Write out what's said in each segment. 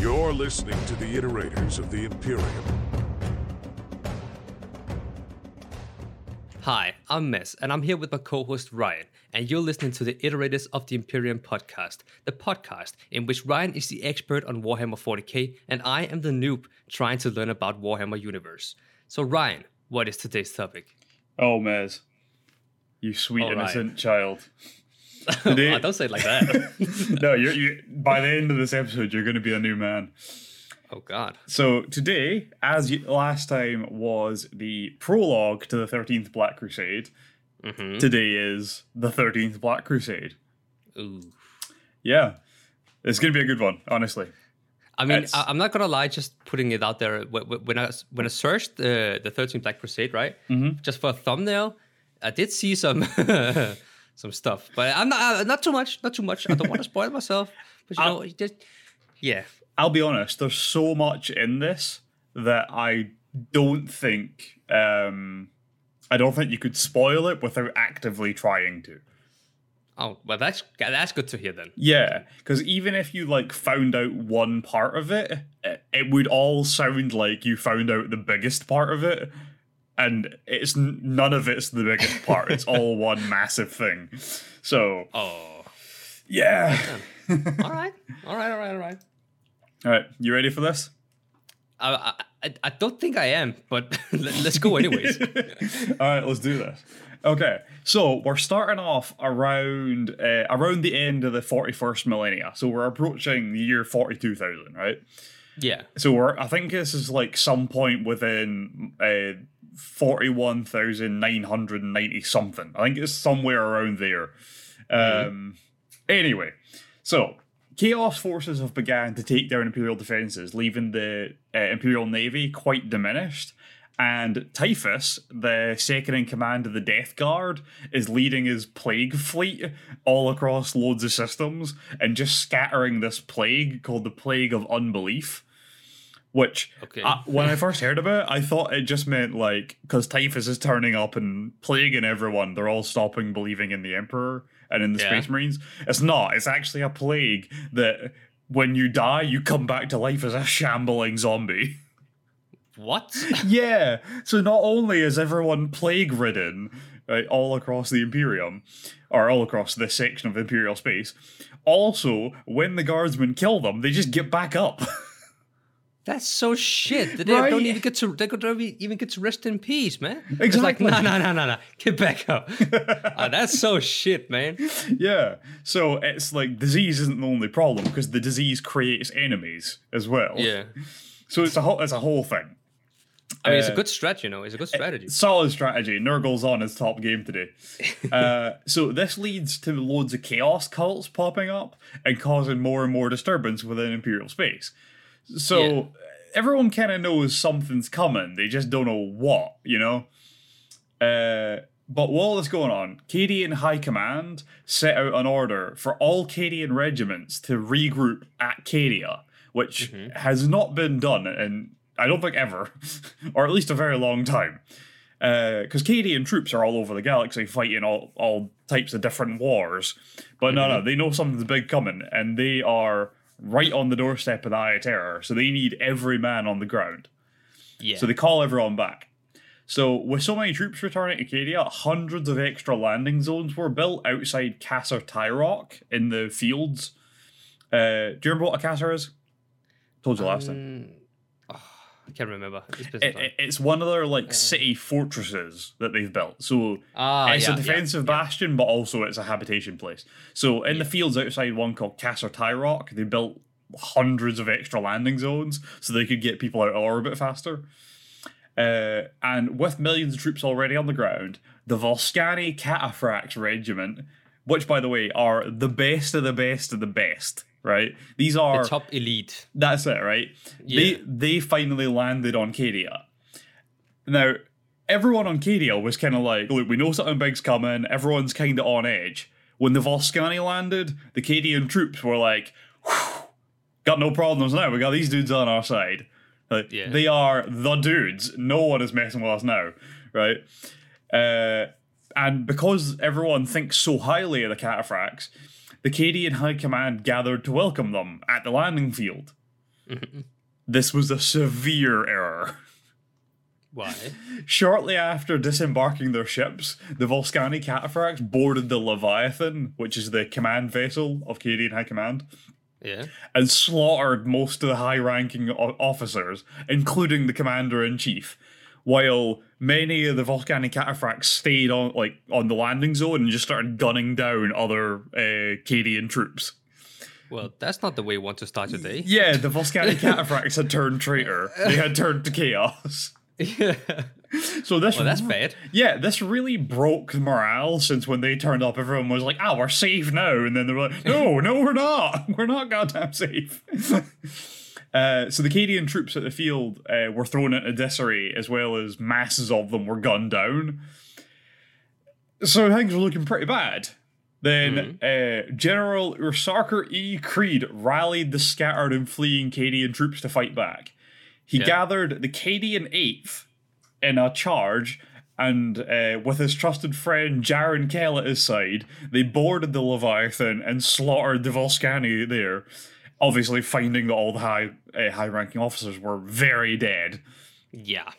You're listening to the iterators of the Imperium. Hi, I'm Mez, and I'm here with my co host Ryan, and you're listening to the Iterators of the Imperium podcast, the podcast in which Ryan is the expert on Warhammer 40k, and I am the noob trying to learn about Warhammer Universe. So, Ryan, what is today's topic? Oh, Mez. You sweet All right. innocent child. Today- I don't say it like that. no, you're, you by the end of this episode, you're going to be a new man. oh, God. So today, as you, last time was the prologue to the 13th Black Crusade, hmm today is the 13th Black Crusade. Ooh. Yeah. It's going to be a good one, honestly. I mean, It's- I'm not gonna lie. Just putting it out there. wh- wh- When I when I searched the the 13 Black Crusade, right? Mhm. Just for a thumbnail, I did see some some stuff, but I'm not uh, not too much. Not too much. I don't want to spoil myself. But you I'll- know, just yeah. I'll be honest, there's so much in this that I don't think um I don't think you could spoil it without actively trying to. Oh well, that's that's good to hear then. Yeah, because even if you like found out one part of it, it, it would all sound like you found out the biggest part of it, and it's none of it's the biggest part. it's all one massive thing. So Oh, yeah. all right, all right, all right, all right. all right, you ready for this? I I, I- don't think I am, but let- let's go anyways. All right, let's do this. Okay, so we're starting off around uh, around the end of the forty first millennia. So we're approaching the year forty two thousand, right? yeah. So we're I think this is like some point within uh, forty one thousand nine hundred and ninety something. I think it's somewhere around there. Um, Anyway, so Chaos forces have begun to take down Imperial defenses, leaving the uh, Imperial Navy quite diminished. And Typhus, the second in command of the Death Guard, is leading his plague fleet all across loads of systems and just scattering this plague called the Plague of Unbelief. Which, Okay. uh, when I first heard about it, I thought it just meant like because Typhus is turning up and plaguing everyone, they're all stopping believing in the Emperor and in the Yeah. Space Marines. It's not. It's actually a plague that when you die, you come back to life as a shambling zombie. What? yeah. So not only is everyone plague ridden right, all across the Imperium, or all across this section of Imperial space, also when the guardsmen kill them, they just get back up. That's so shit. They Right? don't even get to. They don't even get to rest in peace, man. It's like, no, no, no, no, no. Get back up. Ah, that's so shit, man. yeah. So it's like disease isn't the only problem because the disease creates enemies as well. Yeah. So it's a whole it's a whole thing. I mean, it's a Uh, good stretch, you know. It's a good strategy. Solid strategy. Nurgle's on his top game today. uh, so this leads to loads of chaos cults popping up and causing more and more disturbance within Imperial space. So Yeah. everyone kind of knows something's coming. They just don't know what, you know? Uh, but while this going on, Cadian High Command set out an order for all Cadian regiments to regroup at Cadia, which mm-hmm. has not been done in, I don't think, ever, or at least a very long time. Uh, because Cadian troops are all over the galaxy fighting all, all types of different wars. But no, no, mm-hmm. they know something's big coming, and they are right on the doorstep of the Eye of Terror, so they need every man on the ground. Yeah. So they call everyone back. So with so many troops returning to Acadia, hundreds of extra landing zones were built outside Kasr Tyrok in the fields. Uh, do you remember what a Kasr is? Told you last time. I can't remember. It's been some It, it- it's one of their like city fortresses that they've built. So ah, it's yeah, a defensive bastion, but also it's a habitation place. So in the fields outside one called Kasr Tyrok, they built hundreds of extra landing zones so they could get people out of orbit faster. Uh, and with millions of troops already on the ground, the Volscani Cataphracts Regiment, which by the way are the best of the best of the best, right? These are The top elite. that's it, right? Yeah. They they finally landed on Cadia. Now, everyone on Cadia was kind of like, look, we know something big's coming. Everyone's kind of on edge. When the Volscani landed, the Cadian troops were like, got no problems now. We got these dudes on our side. Like, Yeah. They are the dudes. No one is messing with us now, right? Uh, and because everyone thinks so highly of the Cataphracts, the Cadian High Command gathered to welcome them at the landing field. This was a severe error. Why? Shortly after disembarking their ships, the Volscani cataphracts boarded the Leviathan, which is the command vessel of Cadian High Command, Yeah. and slaughtered most of the high ranking officers, including the commander in chief. While many of the Volscani cataphracts stayed on like on the landing zone and just started gunning down other uh, Cadian troops. Well, that's not the way you want to start your day. Yeah, the Volscani cataphracts had turned traitor. They had turned to chaos. Yeah. So this well, that's bad. Yeah, this really broke the morale since when they turned up, everyone was like, "Ah, we're safe now," and then they were like, "No, no, we're not. We're not goddamn safe." uh, so the Cadian troops at the field uh, were thrown into disarray, as well as masses of them were gunned down. So things were looking pretty bad. Then uh, General Ursarkar E. Creed rallied the scattered and fleeing Cadian troops to fight back. He Yeah. gathered the Cadian 8th in a charge, and uh, with his trusted friend Jarran Kell at his side, they boarded the Leviathan and slaughtered the Volscani there. Obviously, finding that all the high uh, high-ranking officers were very dead. Yeah.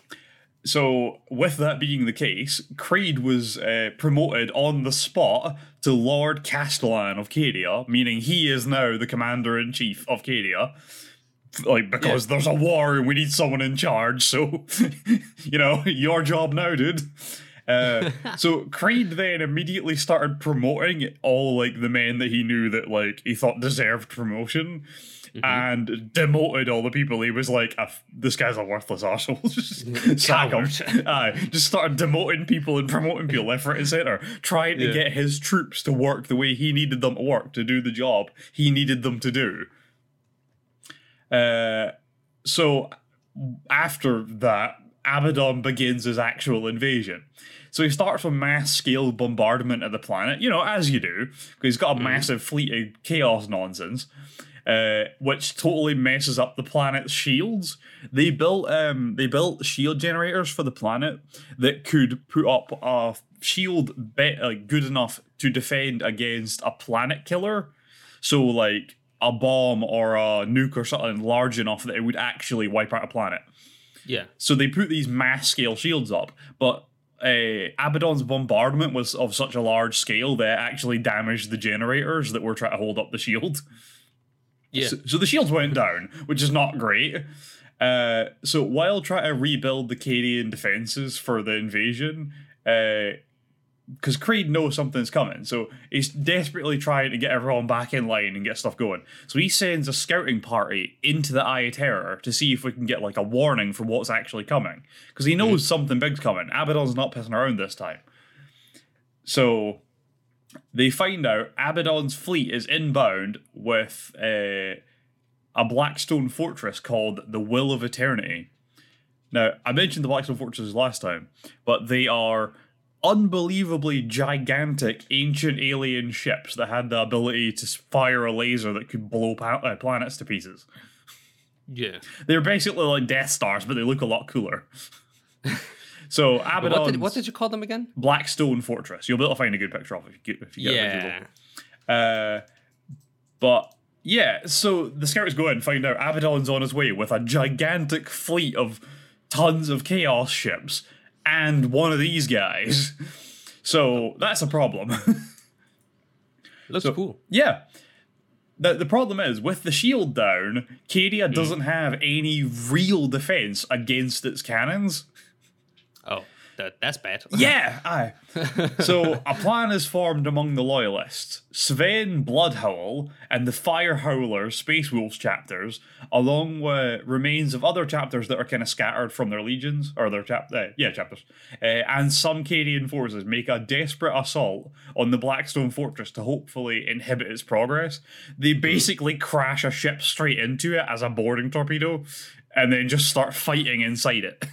So, with that being the case, Creed was uh, promoted on the spot to Lord Castellan of Cadia, meaning he is now the commander in chief of Cadia. Like, because there's a war and we need someone in charge, so, you know, your job now, dude. Uh, so Creed then immediately started promoting all like the men that he knew that like he thought deserved promotion, and demoted all the people. He was like, "Ah, "This guy's a worthless arsehole. Just sack him." Coward. Aye, just started demoting people and promoting people left, right, and center, trying to get his troops to work the way he needed them to work to do the job he needed them to do. Uh, so after that, Abaddon begins his actual invasion. So he starts with mass scale bombardment of the planet, you know, as you do, because he's got a massive fleet of chaos nonsense, uh, which totally messes up the planet's shields. They built um they built shield generators for the planet that could put up a shield be- uh, good enough to defend against a planet killer. So like a bomb or a nuke or something large enough that it would actually wipe out a planet. Yeah. So they put these mass scale shields up, but uh, Abaddon's bombardment was of such a large scale that it actually damaged the generators that were trying to hold up the shield. Yeah. So, so the shields went down, which is not great. Uh, so while trying to rebuild the Cadian defenses for the invasion, because Creed knows something's coming, so he's desperately trying to get everyone back in line and get stuff going. So he sends a scouting party into the Eye of Terror to see if we can get like a warning for what's actually coming, because he knows something big's coming. Abaddon's not pissing around this time. So they find out Abaddon's fleet is inbound with uh, a Blackstone fortress called the Will of Eternity. Now, I mentioned the Blackstone fortresses last time, but they are unbelievably gigantic ancient alien ships that had the ability to fire a laser that could blow pa- uh, planets to pieces. Yeah. They're basically like Death Stars, but they look a lot cooler. so Abaddon, What did, what did you call them again? Blackstone Fortress. You'll be able to find a good picture of it if you get, if you get a. Yeah. Uh, but yeah, so the scouts go in and find out Abaddon's on his way with a gigantic fleet of tons of chaos ships and one of these guys. So that's a problem. Looks So- cool. yeah. The, the problem is, with the shield down, Cadia hmm. doesn't have any real defense against its cannons. Oh, that, that's bad. Yeah, aye. so a plan is formed among the loyalists. Sven Bloodhowl and the Fire Howler Space Wolves chapters, along with remains of other chapters that are kind of scattered from their legions or their chap, uh, yeah, chapters, uh, and some Cadian forces make a desperate assault on the Blackstone Fortress to hopefully inhibit its progress. They basically crash a ship straight into it as a boarding torpedo, and then just start fighting inside it.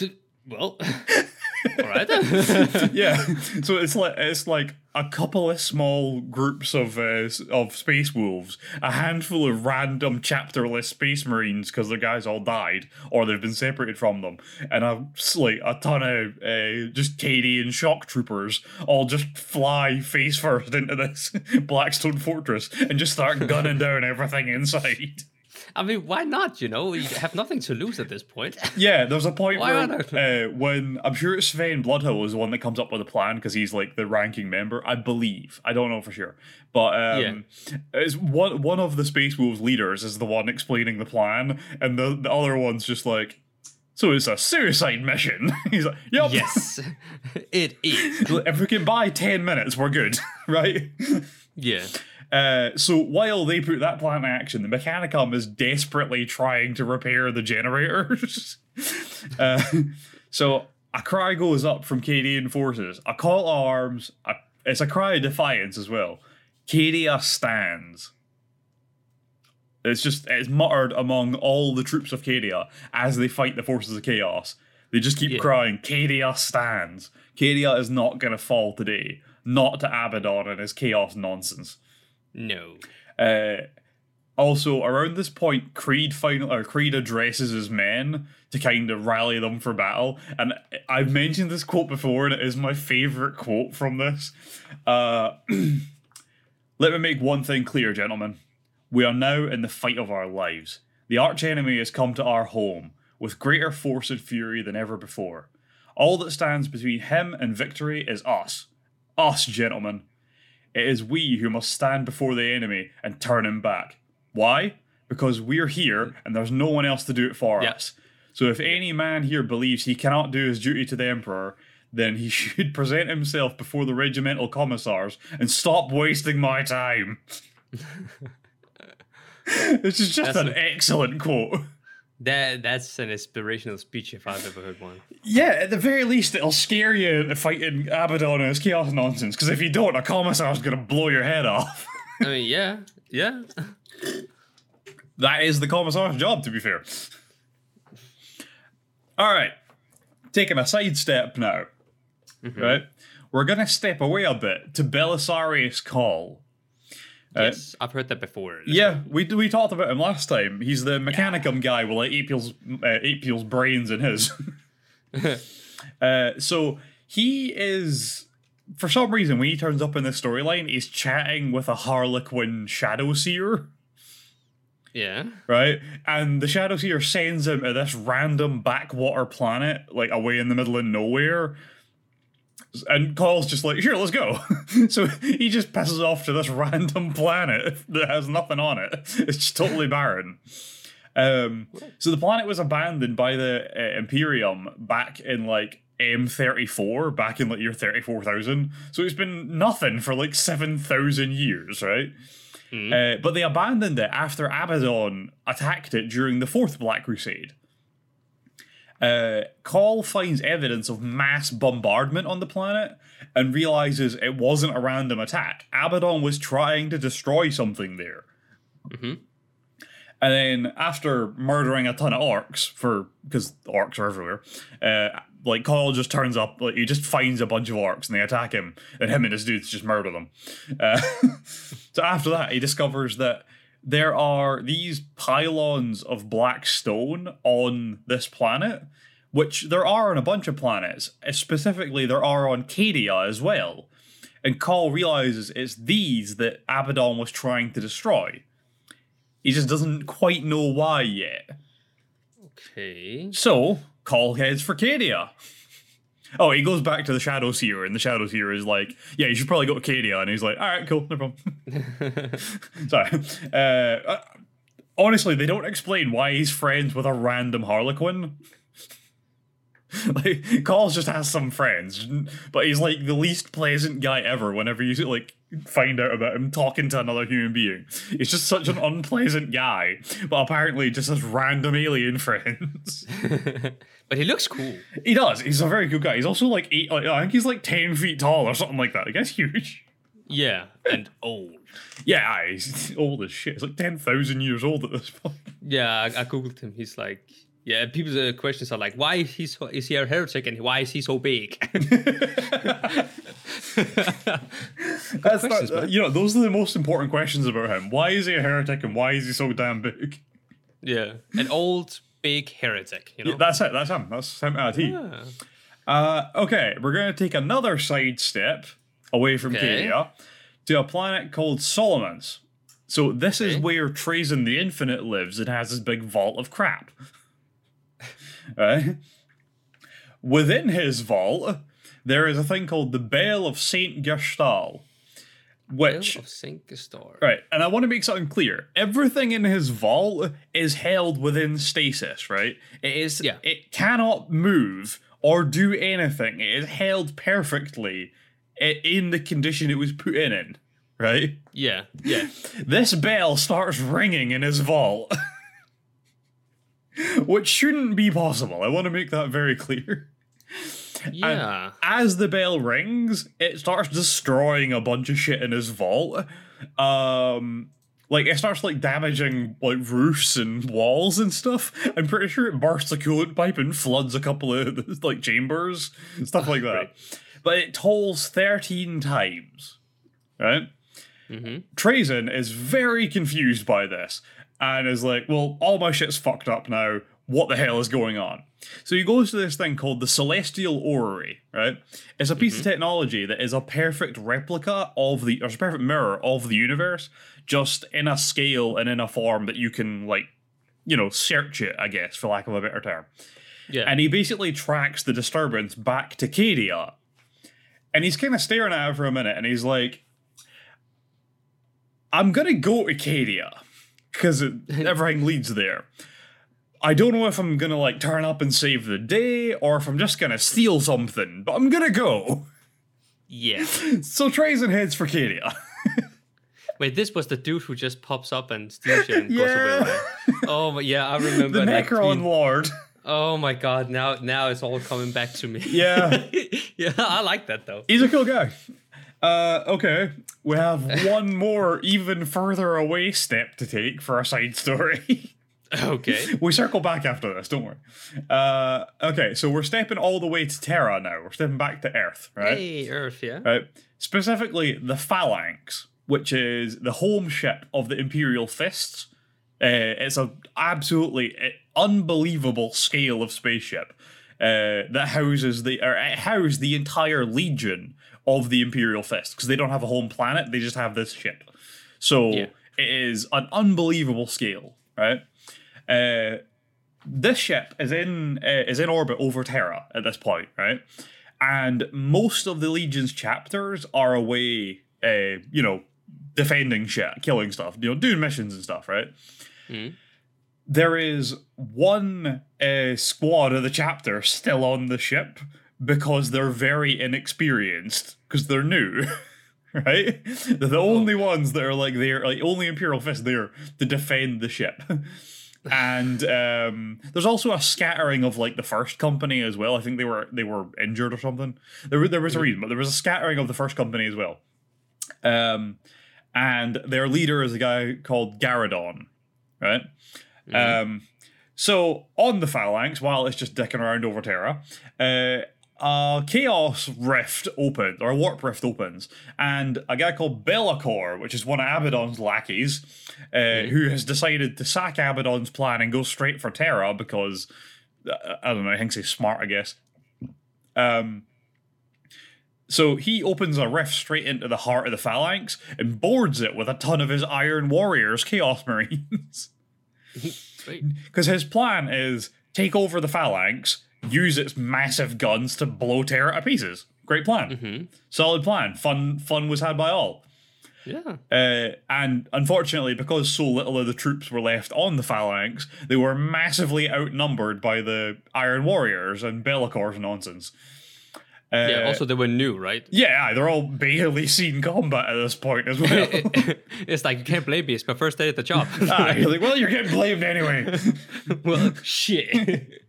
Well, all right. yeah. So it's like it's like a couple of small groups of uh, of space wolves a handful of random chapterless space marines because the guys all died or they've been separated from them. And a like a ton of uh, just Cadian shock troopers all just fly face first into this blackstone fortress and just start gunning down everything inside I mean, why not? You know, you have nothing to lose at this point. Yeah, there's a point where uh, when I'm sure it's Sven Bloodhowl is the one that comes up with a plan because he's like the ranking member. I believe. I don't know for sure, but um, it's one one of the Space Wolves leaders is the one explaining the plan, and the the other one's just like, so it's a suicide mission. he's like, yep. yes, it is. If we can buy ten minutes, we're good, right? Yeah. Uh, so while they put that plan in action, the Mechanicum is desperately trying to repair the generators. uh, so a cry goes up from Cadian forces. A call to arms. A, it's a cry of defiance as well. Cadia stands. It's just it's muttered among all the troops of Cadia as they fight the forces of chaos. They just keep Yeah. crying, Cadia stands. Cadia is not gonna fall today. Not to Abaddon and his chaos nonsense. No. Uh, also, around this point, Creed final or Creed addresses his men to kind of rally them for battle. And I've mentioned this quote before, and it is my favorite quote from this. Uh, Let me make one thing clear, gentlemen. We are now in the fight of our lives. The archenemy has come to our home with greater force and fury than ever before. All that stands between him and victory is us. Us, gentlemen. It is we who must stand before the enemy and turn him back. Why? Because we're here and there's no one else to do it for Yeah. us. So if any man here believes he cannot do his duty to the Emperor, then he should present himself before the regimental commissars and stop wasting my time. this is just That's an a- excellent quote. That that's an inspirational speech if I've ever heard one. Yeah, at the very least, it'll scare you into fighting Abaddon and his chaos nonsense. Because if you don't, a commissar's gonna blow your head off. I mean, yeah, yeah. That is the commissar's job, to be fair. All right, taking a sidestep now. Mm-hmm. Right, we're gonna step away a bit to Belisarius Cawl. Yes, I've heard that before. Yeah, we we talked about him last time. He's the Mechanicum guy with like April's uh, April's brains in his. uh, so he is, for some reason, when he turns up in this storyline, he's chatting with a Harlequin Shadow Seer. Yeah. right? And the Shadow Seer sends him to this random backwater planet, like away in the middle of nowhere. And Cawl's just like, sure, let's go. so he just passes off to this random planet that has nothing on it. It's just totally barren. Um, so the planet was abandoned by the uh, Imperium back in like M34, back in like year 34,000. So it's been nothing for like 7,000 years, right? Uh, but they abandoned it after Abaddon attacked it during the Fourth Black Crusade. Uh, Cawl finds evidence of mass bombardment on the planet and realizes it wasn't a random attack. Abaddon was trying to destroy something there. Mhm. And then after murdering a ton of orcs for because orcs are everywhere, uh, like Cawl just turns up, like he just finds a bunch of orcs and they attack him, and him and his dudes just murder them. Uh, so after that, he discovers that there are these pylons of black stone on this planet, which there are on a bunch of planets. Uh, Specifically, there are on Cadia as well. And Cawl realizes it's these that Abaddon was trying to destroy. He just doesn't quite know why yet. Okay. So, Cawl heads for Cadia. Oh, he goes back to the Shadow Seer, and the Shadow Seer is like, "Yeah, you should probably go to Cadia." And he's like, "All right, cool, no problem." Sorry. Uh, uh, honestly, they don't explain why he's friends with a random Harlequin. like, Cawl's just has some friends, but he's like the least pleasant guy ever. Whenever you like find out about him talking to another human being, he's just such an unpleasant guy. But apparently, just has random alien friends. but he looks cool. He does. He's a very good guy. He's also like eight. Like, I think he's like ten feet tall or something like that. The guy's huge. Yeah, and old. Yeah, he's old as shit. He's like ten thousand years old at this point. Yeah, I, I googled him. He's like, yeah. People's uh, questions are like, why is he so, is he a heretic and why is he so big? That's not, man. you know, those are the most important questions about him. Why is he a heretic and why is he so damn big? yeah, an old big heretic. You know. Yeah, that's it. That's him. That's him at a T. Yeah. Uh, okay, we're going to take another sidestep away from Okay. Cadia to a planet called Solemnace. So this is where Trazyn the Infinite lives and has his big vault of crap. right? Within his vault, there is a thing called the Bell of Saint Gestal, which Bill of Saint Gestor. Right, and I want to make something clear. Everything in his vault is held within stasis, right? It is Yeah. it cannot move or do anything. It is held perfectly in the condition it was put in in, right? Yeah, yeah. This bell starts ringing in his vault. Which shouldn't be possible. I want to make that very clear. Yeah. As the bell rings, it starts destroying a bunch of shit in his vault. Um like it starts like damaging like roofs and walls and stuff. I'm pretty sure it bursts a coolant pipe and floods a couple of like chambers, stuff like that. But it tolls 13 times. Right? Mm-hmm. Trazyn is very confused by this and is like, well, all my shit's fucked up now. What the hell is going on? So he goes to this thing called the Celestial Orrery, right? It's a piece of mm-hmm. technology that is a perfect replica of the, or it's a perfect mirror of the universe, just in a scale and in a form that you can, like, you know, search it, I guess, for lack of a better term. Yeah. And he basically tracks the disturbance back to Cadia. And he's kind of staring at it for a minute and he's like, I'm going to go to Cadia because everything leads there. I don't know if I'm going to like turn up and save the day or if I'm just going to steal something, but I'm going to go. yeah. So Trazyn heads for Cadia. Wait, this was the dude who just pops up and steals shit and goes away. Oh yeah, I remember the that. Necron. Lord. Oh my god, now now it's all coming back to me. Yeah. yeah, I like that though. He's a cool guy. Uh, okay, we have one more, even further away step to take for our side story. Okay. we circle back after this, don't worry. Uh, okay, so we're stepping all the way to Terra now. We're stepping back to Earth, right? Hey, Earth, yeah. Right. Specifically, the Phalanx, which is the home ship of the Imperial Fists. Uh, it's a absolutely uh, unbelievable scale of spaceship uh, that houses the or it housed the entire legion of the Imperial Fist because they don't have a home planet; they just have this ship. So Yeah. it is an unbelievable scale, right? Uh, this ship is in uh, is in orbit over Terra at this point, right? And most of the Legion's chapters are away, uh, you know, defending shit, killing stuff, you know, doing missions and stuff, right? Mhm. There is one uh, squad of the chapter still on the ship because they're very inexperienced because they're new. Right, they're the only ones that are like they're like only Imperial Fist there to defend the ship. and um, there's also a scattering of like the first company as well. I think they were they were injured or something. There, there was a reason, but there was a scattering of the first company as well. Um, and their leader is a guy called Garadon, right? Um, so on the Phalanx, while it's just dicking around over Terra, uh, a chaos rift opens, or a warp rift opens, and a guy called Be'lakor, which is one of Abaddon's lackeys, uh, who has decided to sack Abaddon's plan and go straight for Terra because uh, I don't know, he thinks he's smart, I guess. Um, so he opens a rift straight into the heart of the Phalanx and boards it with a ton of his Iron Warriors, Chaos Marines. Because his plan is take over the Phalanx, use its massive guns to blow Terra to pieces. Great plan. Mm-hmm. Solid plan. Fun fun was had by all. Yeah. Uh, and unfortunately, because so little of the troops were left on the Phalanx, they were massively outnumbered by the Iron Warriors and Be'lakor's nonsense. Uh, Yeah. Also, they were new, right? yeah, they're all barely seen combat at this point as well. it's like you can't blame me. It's my first day at the job. ah, you're like, well, you're getting blamed anyway. well, shit.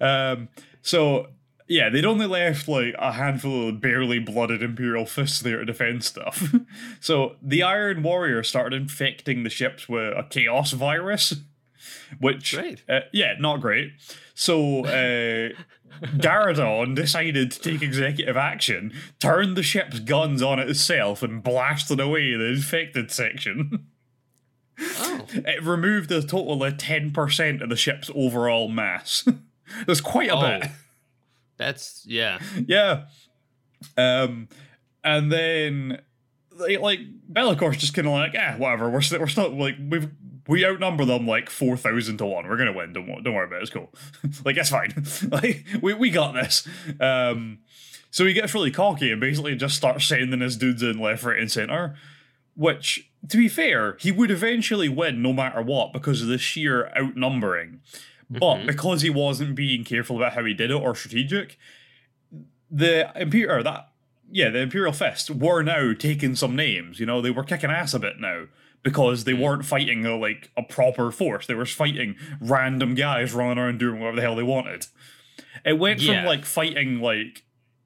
Um, so yeah, they'd only left like a handful of barely blooded Imperial fists there to defend stuff. so the Iron Warrior started infecting the ships with a chaos virus, which Great. uh, yeah, not great. So uh, Garadon decided to take executive action, turned the ship's guns on itself, and blasted away the infected section. Oh. It removed a total of ten percent of the ship's overall mass. That's quite a Oh. bit. That's yeah. Yeah. Um, and then like, like Be'lakor's just kind of like, ah, whatever. We're still, we're still like we've we outnumber them like four thousand to one. We're gonna win. Don't don't worry about it. It's cool. like it's fine. like we we got this. Um, so he gets really cocky and basically just starts sending his dudes in left, right, and center. Which, to be fair, he would eventually win no matter what because of the sheer outnumbering. But because he wasn't being careful about how he did it or strategic, the Imperial that yeah, the Imperial Fist were now taking some names. You know, they were kicking ass a bit now because they weren't fighting a, like a proper force. They were fighting random guys running around doing whatever the hell they wanted. It went Yeah. from like fighting like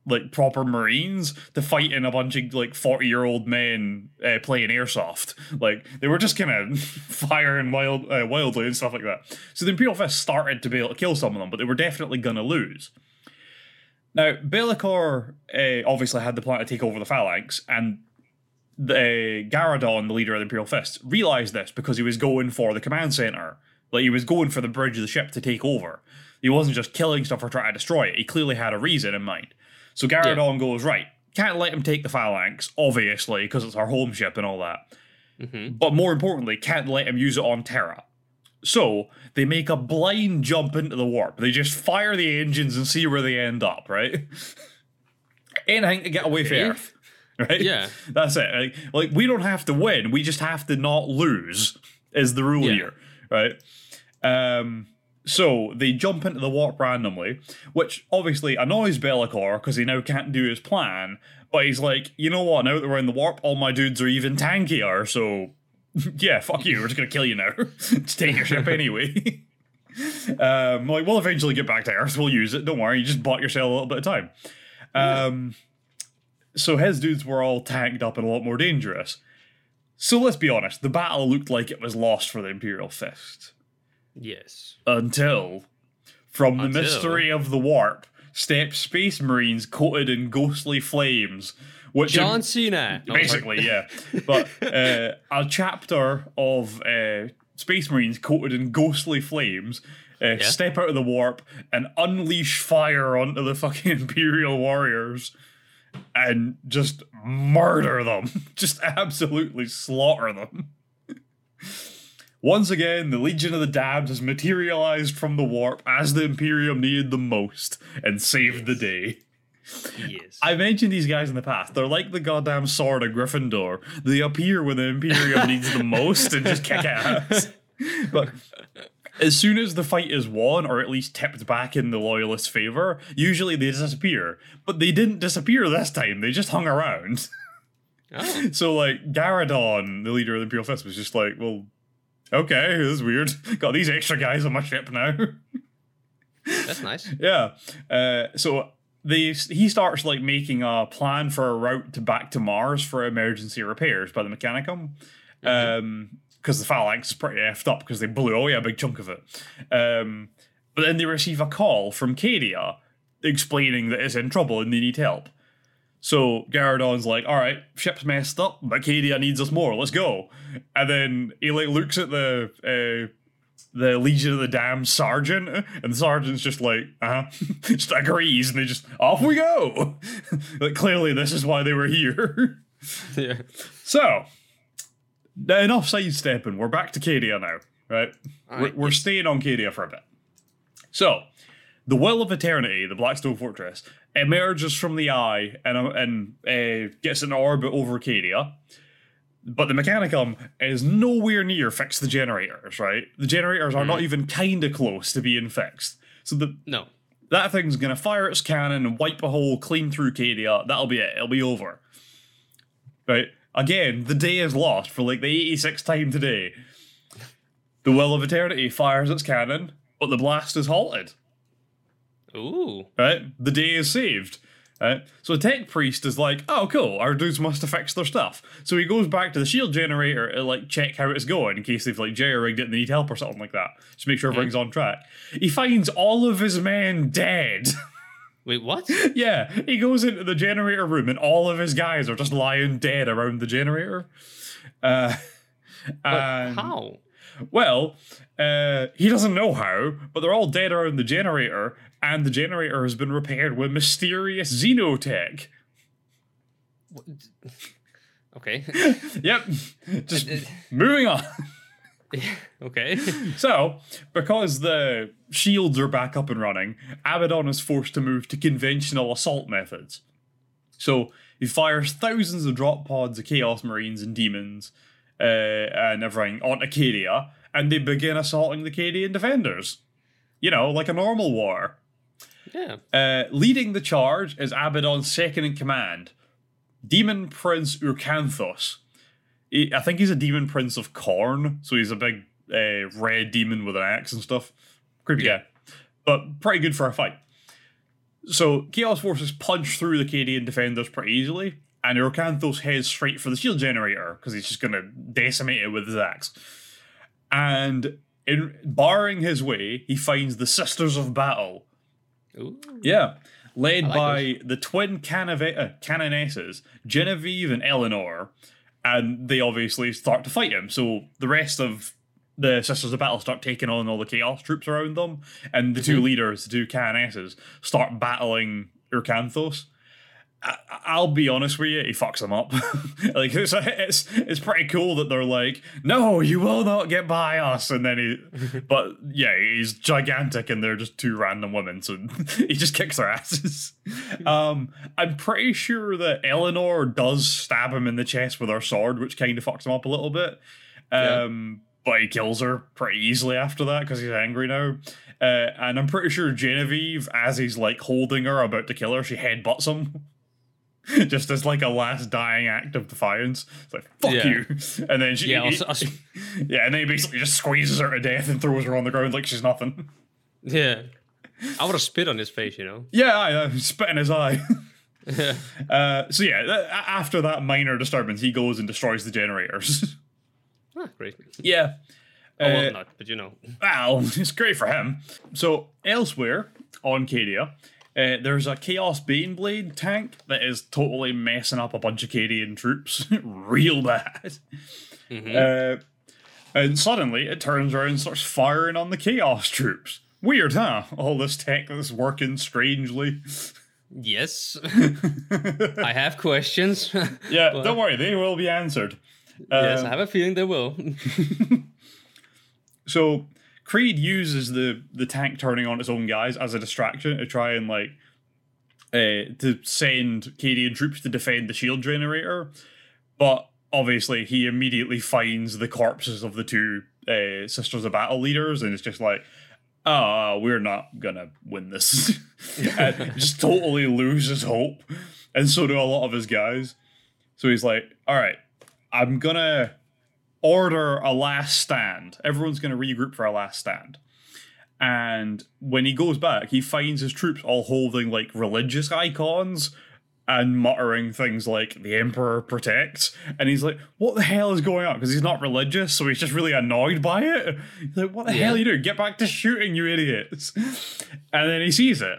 like proper Marines to fighting a bunch of like forty year old men uh, playing airsoft. Like they were just kind of firing wild uh, wildly and stuff like that. So the Imperial Fist started to be able to kill some of them, but they were definitely gonna lose. Now, Be'lakor uh, obviously had the plan to take over the Phalanx, and the Garadon, the leader of the Imperial Fist, realized this because he was going for the command center. Like he was going for the bridge of the ship to take over. He wasn't just killing stuff or trying to destroy it. He clearly had a reason in mind. So Garadon goes, right, can't let him take the Phalanx, obviously, because it's our home ship and all that. Mm-hmm. But more importantly, can't let him use it on Terra. So they make a blind jump into the warp. They just fire the engines and see where they end up, right? Anything to get away from Okay. Earth. Right? Yeah. That's it. Like, like we don't have to win. We just have to not lose is the rule Yeah. here. Right? Um so they jump into the warp randomly, which obviously annoys Be'lakor because he now can't do his plan. But he's like, you know what? Now that we're in the warp, all my dudes are even tankier. So yeah, fuck you. We're just gonna kill you now. just take your ship anyway. um, like we'll eventually get back to Earth. We'll use it. Don't worry. You just bought yourself a little bit of time. Um, so his dudes were all tanked up and a lot more dangerous. So let's be honest. The battle looked like it was lost for the Imperial Fist Yes. until, from the mystery of the warp, step Space Marines coated in ghostly flames, which John Cena. Basically, yeah. But uh, a chapter of uh, Space Marines coated in ghostly flames uh, step out of the warp and unleash fire onto the fucking Imperial warriors and just murder them. just absolutely slaughter them. Once again, the Legion of the Damned has materialized from the warp as the Imperium needed them most and saved the day. Yes. I mentioned these guys in the past. They're like the goddamn sword of Gryffindor. They appear when the Imperium needs them most and just kick ass. But as soon as the fight is won, or at least tipped back in the loyalist favor, usually they disappear. But they didn't disappear this time. They just hung around. oh, So like Garadon, the leader of the Imperial Fist, was just like, well, okay, this is weird. Got these extra guys on my ship now. that's nice. Yeah. Uh, so they he starts like making a plan for a route to back to Mars for emergency repairs by the Mechanicum. Um, because the phalanx is pretty effed up because they blew away a big chunk of it. Um, but then they receive a call from Cadia explaining that it's in trouble and they need help. So Garadon's like, all right, ship's messed up, but Cadia needs us more. Let's go. And then he like looks at the uh, the Legion of the Damned sergeant, and the sergeant's just like, uh huh, just agrees, and they just off we go. like clearly, this is why they were here. yeah. so, enough sidestepping. We're back to Cadia now, right? we're, we're staying on Cadia for a bit. So, the Will of Eternity, the Blackstone Fortress, emerges from the eye and uh, and uh, gets an orbit over Cadia. But the Mechanicum is nowhere near fixed the generators, right? The generators are not even kind of close to being fixed. So the No. that thing's gonna fire its cannon and wipe a hole clean through Cadia. That'll be it. It'll be over. Right? Again, the day is lost for like the 86th time today. The Will of Eternity fires its cannon, but the blast is halted. Ooh. Right? The day is saved. Right? So a tech priest is like, oh cool, our dudes must have fixed their stuff. So he goes back to the shield generator to like check how it's going in case they've like jerry-rigged it and they need help or something like that. Just make sure mm-hmm. everything's on track. He finds all of his men dead. Wait, what? yeah, he goes into the generator room and all of his guys are just lying dead around the generator. Uh, and- how? well, uh, he doesn't know how, but they're all dead around the generator, and the generator has been repaired with mysterious xenotech. Okay. Yep. Just moving on. okay. So, because the shields are back up and running, Abaddon is forced to move to conventional assault methods. So, he fires thousands of drop pods of Chaos Marines and demons uh, and everything on Acadia, and they begin assaulting the Acadian defenders. You know, like a normal war. Yeah. Uh, leading the charge is Abaddon's second in command, Demon Prince Urkanthos. He- I think he's a Demon Prince of Khorne, so he's a big uh, red demon with an axe and stuff. Creepy Yeah. guy, but pretty good for a fight. So Chaos Forces punch through the Cadian defenders pretty easily, and Urkanthos heads straight for the shield generator because he's just going to decimate it with his axe. And in barring his way, he finds the Sisters of Battle, Ooh. yeah. Led like by the twin canave- uh, canonesses, Genevieve and Eleanor. And they obviously start to fight him. So the rest of the Sisters of Battle start taking on all the Chaos troops around them. And the two mhm. leaders, the two canonesses, start battling Urkanthos. I- I'll be honest with you, he fucks them up. like it's, it's it's pretty cool that they're like, no, you will not get by us, and then he, but yeah, he's gigantic, and they're just two random women, so he just kicks their asses. Um, I'm pretty sure that Eleanor does stab him in the chest with her sword, which kind of fucks him up a little bit. Yeah. Um, but he kills her pretty easily after that because he's angry now. Uh, and I'm pretty sure Genevieve, as he's like holding her about to kill her, she headbutts him. Just as like a last dying act of defiance. It's like, fuck Yeah. you. And then she Yeah. he- Also, also, Yeah, and then he basically just squeezes her to death and throws her on the ground like she's nothing. yeah. I would have spit on his face, you know. Yeah, I uh, spit in his eye. uh, so yeah, after that minor disturbance, he goes and destroys the generators. Ah, great. yeah. Oh, well, Uh, not, but you know. Well, it's great for him. So elsewhere on Cadia, uh, there's a Chaos Baneblade tank that is totally messing up a bunch of Cadian troops, real bad. Uh, and suddenly it turns around and starts firing on the Chaos troops. Weird, huh? All this tech that's working strangely. Yes. I have questions. Yeah, But- don't worry, they will be answered. yes, Um, I have a feeling they will. So Creed uses the the tank turning on its own guys as a distraction to try and like uh, to send Cadian troops to defend the shield generator, but obviously he immediately finds the corpses of the two uh, Sisters of Battle leaders, and it's just like, oh, we're not gonna win this. and just totally loses hope, and so do a lot of his guys. So he's like, all right, I'm gonna order a last stand. Everyone's going to regroup for a last stand. And when he goes back, he finds his troops all holding like religious icons and muttering things like the Emperor protects. And he's like, what the hell is going on? Because he's not religious, so he's just really annoyed by it. He's like, what the hell are you doing? Get back to shooting, you idiots. And then he sees it.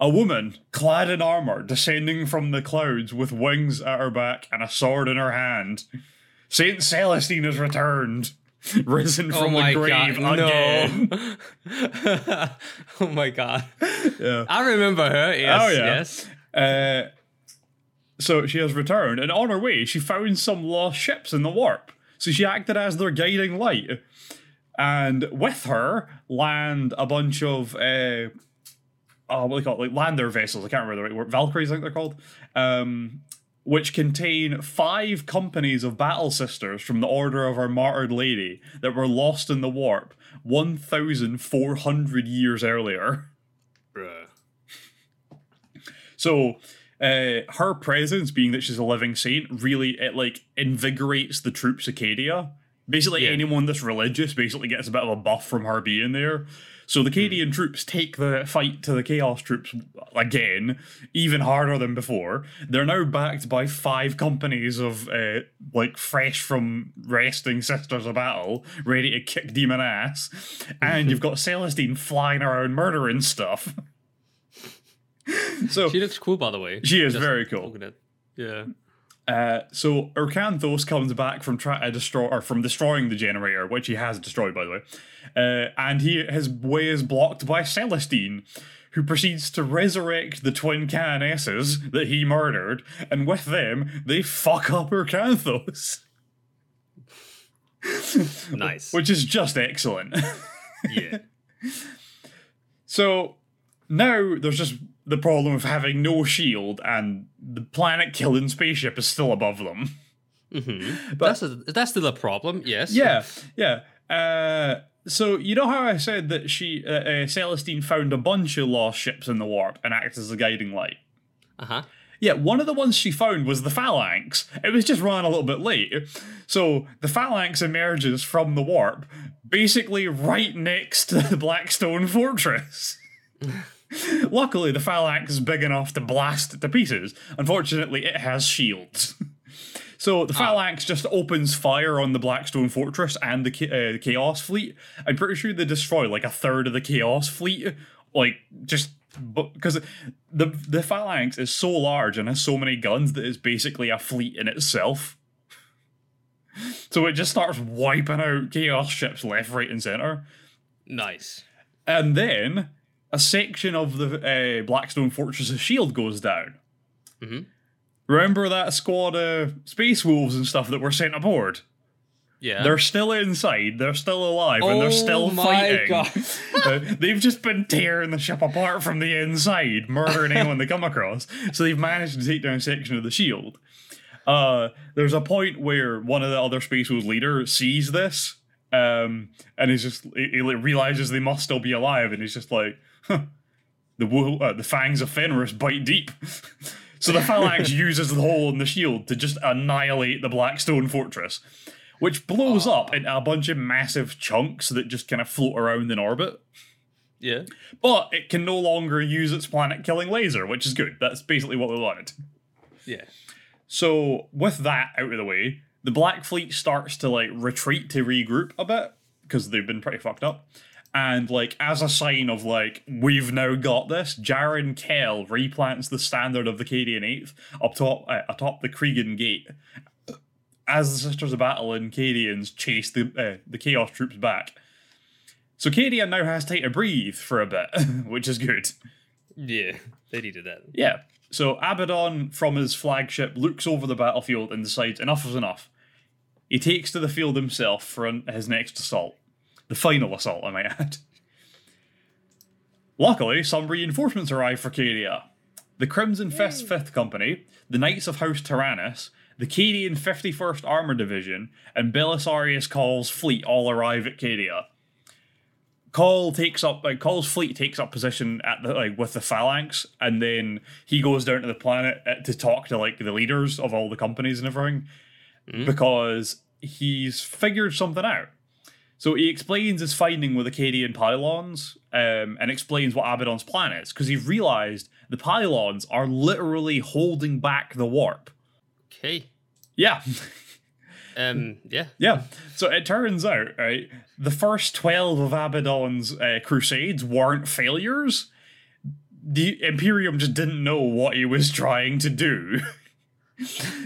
A woman clad in armor descending from the clouds with wings at her back and a sword in her hand. Saint Celestine has returned, risen oh from the grave god, again. no. oh my god. Yeah. I remember her. Yes, Oh, yeah. yes. Uh, so she has returned, and on her way, she found some lost ships in the warp. So she acted as their guiding light, and with her land a bunch of uh, oh, what do they call it? Like lander vessels. I can't remember the right word. Valkyries, I think they're called. Um, which contain five companies of battle sisters from the Order of Our Martyred Lady that were lost in the warp 1,400 years earlier. Bruh. So uh, her presence, being that she's a living saint, really it like invigorates the troops Acadia. Basically, Yeah. anyone that's religious basically gets a bit of a buff from her being there. So the Cadian troops take the fight to the Chaos troops again, even harder than before. They're now backed by five companies of uh, like fresh from resting sisters of battle, ready to kick demon ass, and you've got Celestine flying around murdering stuff. so She looks cool, by the way. She is Just very cool. Yeah. Uh, so Urkanthos comes back from trying to destroy or from destroying the generator, which he has destroyed, by the way. Uh, and he his way is blocked by Celestine, who proceeds to resurrect the twin Canonesses that he murdered, and with them, they fuck up Urkanthos. Nice. Which is just excellent. yeah. So now there's just the problem of having no shield, and the planet killing spaceship is still above them. that's a, that's still a problem. Yes. Yeah, yeah. Uh, so you know how I said that she, uh, uh, Celestine, found a bunch of lost ships in the warp and acted as a guiding light. Uh huh. Yeah, one of the ones she found was the Phalanx. It was just run a little bit late. So the Phalanx emerges from the warp, basically right next to the Blackstone Fortress. Luckily, the Phalanx is big enough to blast it to pieces. Unfortunately, it has shields. So the Phalanx just opens fire on the Blackstone Fortress and the, uh, Chaos Fleet. I'm pretty sure they destroy like a third of the Chaos Fleet, like just because the the Phalanx is so large and has so many guns that it's basically a fleet in itself. So it just starts wiping out Chaos ships left, right, and center. Nice. And then a section of the uh, Blackstone Fortress's shield goes down. Mhm. Remember that squad of space wolves and stuff that were sent aboard? Yeah. They're still inside. They're still alive, and they're Oh still my fighting. God. Uh, they've just been tearing the ship apart from the inside, murdering anyone they come across. So they've managed to take down a section of the shield. Uh, there's a point where one of the other Space Wolves leader sees this, um, and he's just he, he realizes they must still be alive, and he's just like, huh, the wo- uh, the fangs of Fenris bite deep. so the phalanx uses the hole in the shield to just annihilate the Blackstone Fortress, which blows up into a bunch of massive chunks that just kind of float around in orbit. yeah. But it can no longer use its planet killing laser, which is good. That's basically what we wanted. Yeah. So with that out of the way, the Black Fleet starts to like retreat to regroup a bit because they've been pretty fucked up. And like as a sign of like we've now got this, Jarran Kell replants the standard of the Cadian Eighth up top uh, atop the Cregan Gate. As the Sisters of Battle and Cadians chase the uh, the Chaos troops back. So Cadian now has time to breathe for a bit, which is good. Yeah. They needed that. Yeah. So Abaddon, from his flagship, looks over the battlefield and decides enough is enough. He takes to the field himself for an- his next assault. The final assault, I might add. Luckily, some reinforcements arrive for Cadia. The Crimson Fist Fifth Company, the Knights of House Tyrannus, the Cadian 51st Armor Division, and Belisarius Cawl's fleet all arrive at Cadia. Cawl takes up like Cawl's fleet takes up position at the like with the phalanx, and then he goes down to the planet uh, to talk to like the leaders of all the companies and everything, because he's figured something out. So he explains his finding with a Cadian pylons, um, and explains what Abaddon's plan is, because he realized the pylons are literally holding back the warp. Okay. Yeah. Um. Yeah. Yeah. So it turns out, right, the first 12 of Abaddon's uh, crusades weren't failures. The Imperium just didn't know what he was trying to do.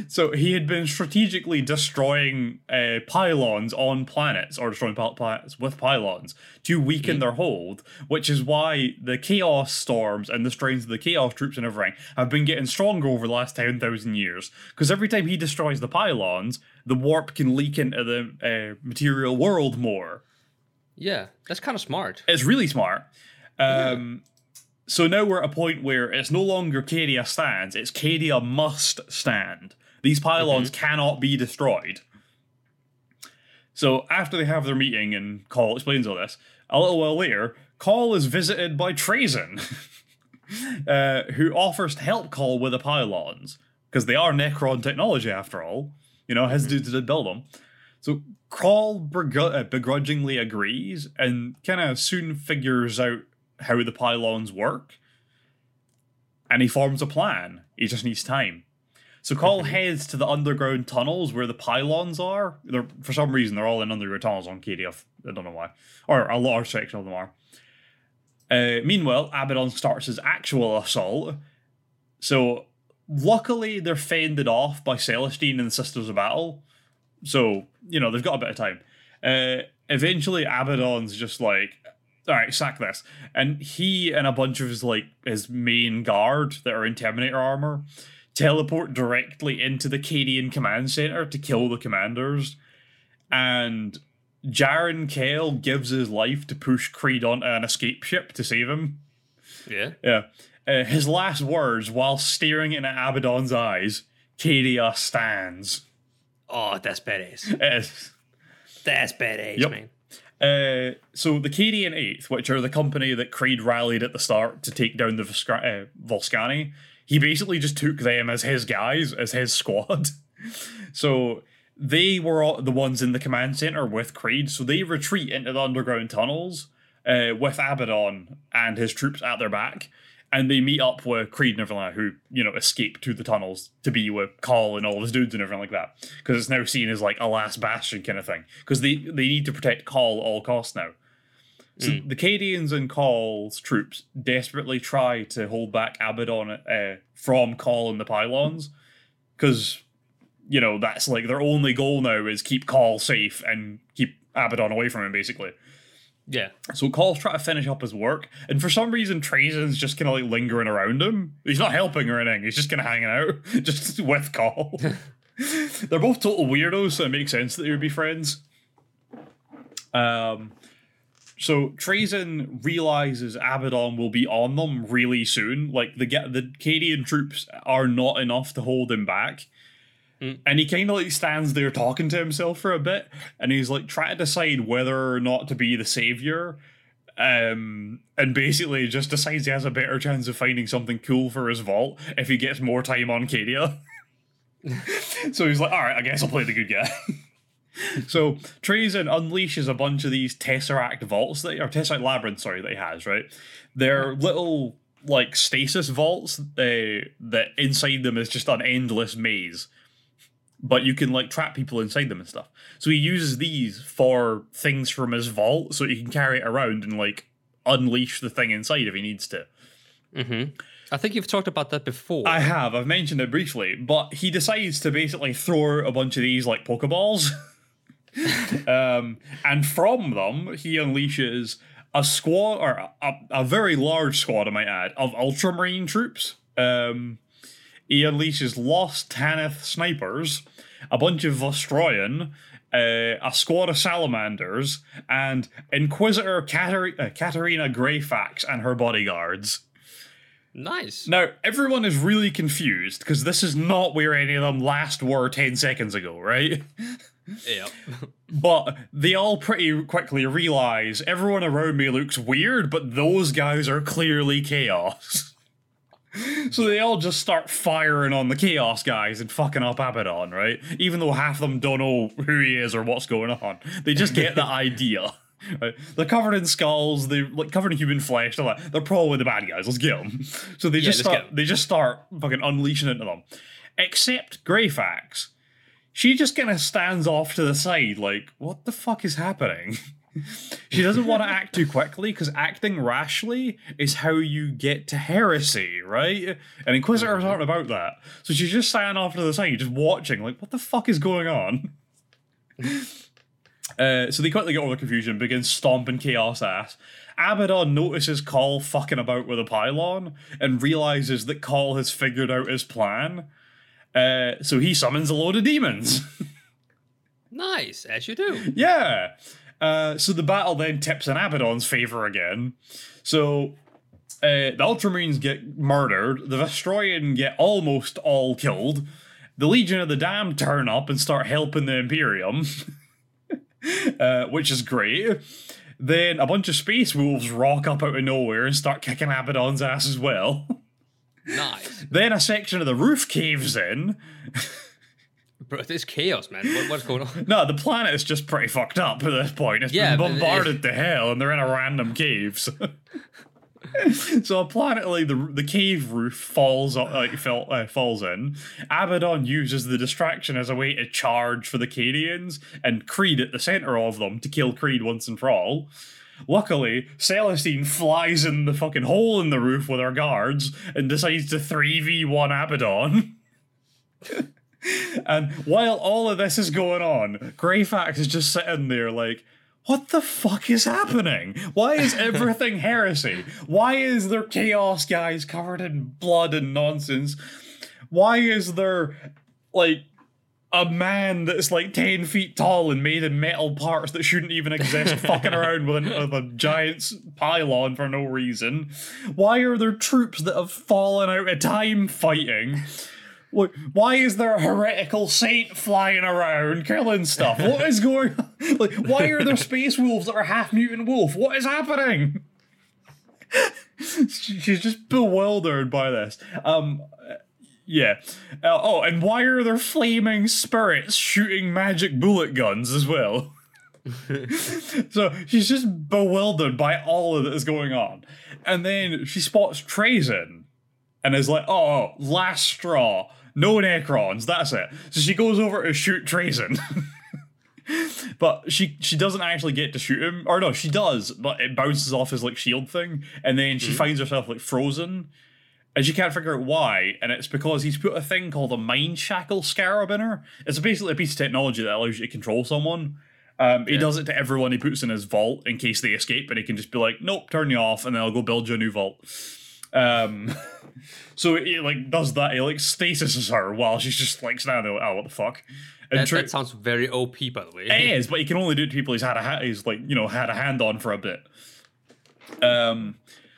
so he had been strategically destroying uh, pylons on planets, or destroying planets with pylons, to weaken their hold, which is why the Chaos Storms and the strains of the Chaos troops and everything have been getting stronger over the last 10,000 years. Because every time he destroys the pylons, the warp can leak into the uh, material world more. Yeah. That's kind of smart. It's really smart. Um, So now we're at a point where it's no longer Cadia stands, it's Cadia must stand. These pylons cannot be destroyed. So after they have their meeting and Cawl explains all this, a little while later, Cawl is visited by Trazyn, uh, who offers to help Cawl with the pylons, because they are Necron technology after all. You know, his dudes did build them. So Cawl uh, begrudgingly agrees and kind of soon figures out how the pylons work. And he forms a plan. He just needs time. So Cawl heads to the underground tunnels where the pylons are. They're, for some reason, they're all in underground tunnels on Cadia. I don't know why. Or a large section of them are. Uh, meanwhile, Abaddon starts his actual assault. So, luckily, they're fended off by Celestine and the Sisters of Battle. So, you know, they've got a bit of time. Uh, eventually, Abaddon's just like, all right, sack this. And he and a bunch of his like his main guard that are in Terminator armor teleport directly into the Cadian command center to kill the commanders. And Jarran Kell gives his life to push Creed onto an escape ship to save him. Yeah. Yeah. Uh, his last words while staring into Abaddon's eyes, Cadia stands. Oh, that's badass. Uh, That's badass, Yep. man. Uh, so the Cadian Eighth, which are the company that Creed rallied at the start to take down the Volsca- uh, Volscani, he basically just took them as his guys, as his squad. so they were the ones in the command center with Creed. So they retreat into the underground tunnels uh, with Abaddon and his troops at their back. And they meet up with Creed and everything like that, who, you know, escape to the tunnels to be with Cawl and all his dudes and everything like that. Because it's now seen as like a last bastion kind of thing. Because they, they need to protect Cawl at all costs now. So the Cadians and Cawl's troops desperately try to hold back Abaddon uh, from Cawl and the pylons. Because, you know, that's like their only goal now is keep Cawl safe and keep Abaddon away from him, basically. Yeah. So Cawl's trying to finish up his work, and for some reason Trazyn's just kind of like lingering around him. He's not helping or anything. He's just kind of hanging out, just with Cawl. They're both total weirdos, so it makes sense that they would be friends. Um, so Trazyn realizes Abaddon will be on them really soon. Like the get the Cadian troops are not enough to hold him back. And he kind of like stands there talking to himself for a bit, and he's like trying to decide whether or not to be the savior. Um, and basically just decides he has a better chance of finding something cool for his vault if he gets more time on Cadia. so he's like, all right, I guess I'll play the good guy. so Trazyn unleashes a bunch of these Tesseract vaults that or Tesseract labyrinths, sorry, that he has, right? They're little like stasis vaults uh, that inside them is just an endless maze but you can like trap people inside them and stuff. So he uses these for things from his vault, so he can carry it around and like unleash the thing inside if he needs to. Mm-hmm. I think you've talked about that before. I have, I've mentioned it briefly, but he decides to basically throw a bunch of these like Pokeballs. um, and from them, he unleashes a squad, or a, a very large squad, I might add, of Ultramarine troops. Um, he unleashes Lost Tanith snipers, a bunch of Vostroyan, uh, a squad of salamanders, and Inquisitor Katar- uh, Katarina Greyfax and her bodyguards. nice. Now, everyone is really confused because this is not where any of them last were 10 seconds ago, right? Yeah. But they all pretty quickly realize everyone around me looks weird, but those guys are clearly chaos. so they all just start firing on the chaos guys and fucking up Abaddon, right? Even though half of them don't know who he is or what's going on. They just get the idea. Right? They're covered in skulls. They're like covered in human flesh. They're, like, they're probably the bad guys. Let's get them. So they just start. They just start fucking unleashing into them. Except Greyfax, she just kind of stands off to the side, like, what the fuck is happening? she doesn't want to act too quickly because acting rashly is how you get to heresy, right? And Inquisitors aren't about that. So she's just standing off to the side, just watching, like, what the fuck is going on? Uh, so they quickly get over the confusion, begin stomping chaos ass. Abaddon notices Cawl fucking about with a pylon and realizes that Cawl has figured out his plan. Uh, so he summons a load of demons. Nice, as you do. yeah. Uh, so the battle then tips in Abaddon's favor again. So uh, the Ultramarines get murdered. The Vostroyan get almost all killed. The Legion of the Damned turn up and start helping the Imperium, uh, which is great. Then a bunch of space wolves rock up out of nowhere and start kicking Abaddon's ass as well. Nice. then a section of the roof caves in. Bro, this chaos, man. What, what's going on? No, the planet is just pretty fucked up at this point. It's Yeah, been bombarded to hell, and they're in a random cave. So, so apparently, the the cave roof falls o- like fell, uh, falls in. Abaddon uses the distraction as a way to charge for the Cadians, and Creed at the center of them to kill Creed once and for all. Luckily, Celestine flies in the fucking hole in the roof with her guards and decides to 3v1 Abaddon. And while all of this is going on, Greyfax is just sitting there like, what the fuck is happening? Why is everything heresy? Why is there chaos guys covered in blood and nonsense? Why is there like a man that's like 10 feet tall and made in metal parts that shouldn't even exist fucking around with, an, with a giant pylon for no reason? Why are there troops that have fallen out of time fighting? Wh- Why is there a heretical saint flying around killing stuff? What is going on? Like, why are there space wolves that are half mutant wolf? What is happening? She's just bewildered by this. Um, yeah. Uh, oh, and why are there flaming spirits shooting magic bullet guns as well? so she's just bewildered by all of this going on. And then she spots Trazyn and is like, oh, last straw. No Necrons, that's it. So she goes over to shoot Trazyn. but she she doesn't actually get to shoot him. Or no, she does, but it bounces off his like shield thing, and then she finds herself like frozen. And she can't figure out why, and it's because he's put a thing called a mind shackle scarab in her. It's basically a piece of technology that allows you to control someone. Um, he does it to everyone he puts in his vault in case they escape, and he can just be like, "Nope, turn you off," and then I'll go build you a new vault. Um, so he like does that. He like stasises her while she's just like standing there. Like, oh, what the fuck? And That, that sounds very OP, by the way. it is, but he can only do it to people he's had a ha- he's like you know had a hand on for a bit. Um,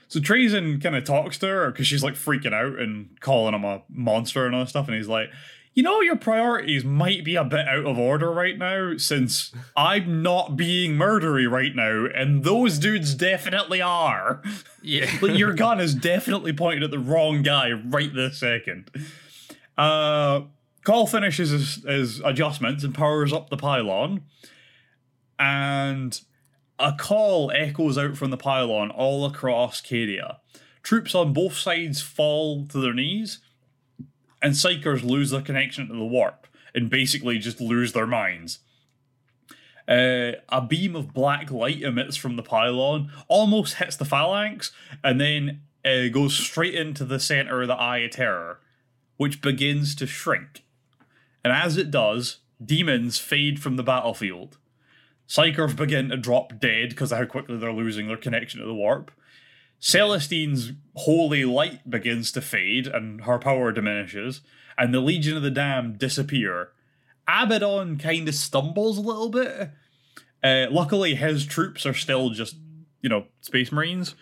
so Trazyn kind of talks to her because she's like freaking out and calling him a monster and all that stuff, and he's like, you know, your priorities might be a bit out of order right now since I'm not being murdery right now, and those dudes definitely are. Yeah. Like your gun is definitely pointed at the wrong guy right this second. Uh, Cawl finishes his, his adjustments and powers up the pylon, and a call echoes out from the pylon all across Cadia. Troops on both sides fall to their knees, and psykers lose their connection to the warp and basically just lose their minds. Uh, a beam of black light emits from the pylon, almost hits the phalanx, and then uh, goes straight into the center of the Eye of Terror, which begins to shrink. And as it does, demons fade from the battlefield. Psykers begin to drop dead because of how quickly they're losing their connection to the warp. Celestine's holy light begins to fade and her power diminishes, and the Legion of the Damned disappear. Abaddon kind of stumbles a little bit. Uh, luckily, his troops are still just, you know, Space Marines,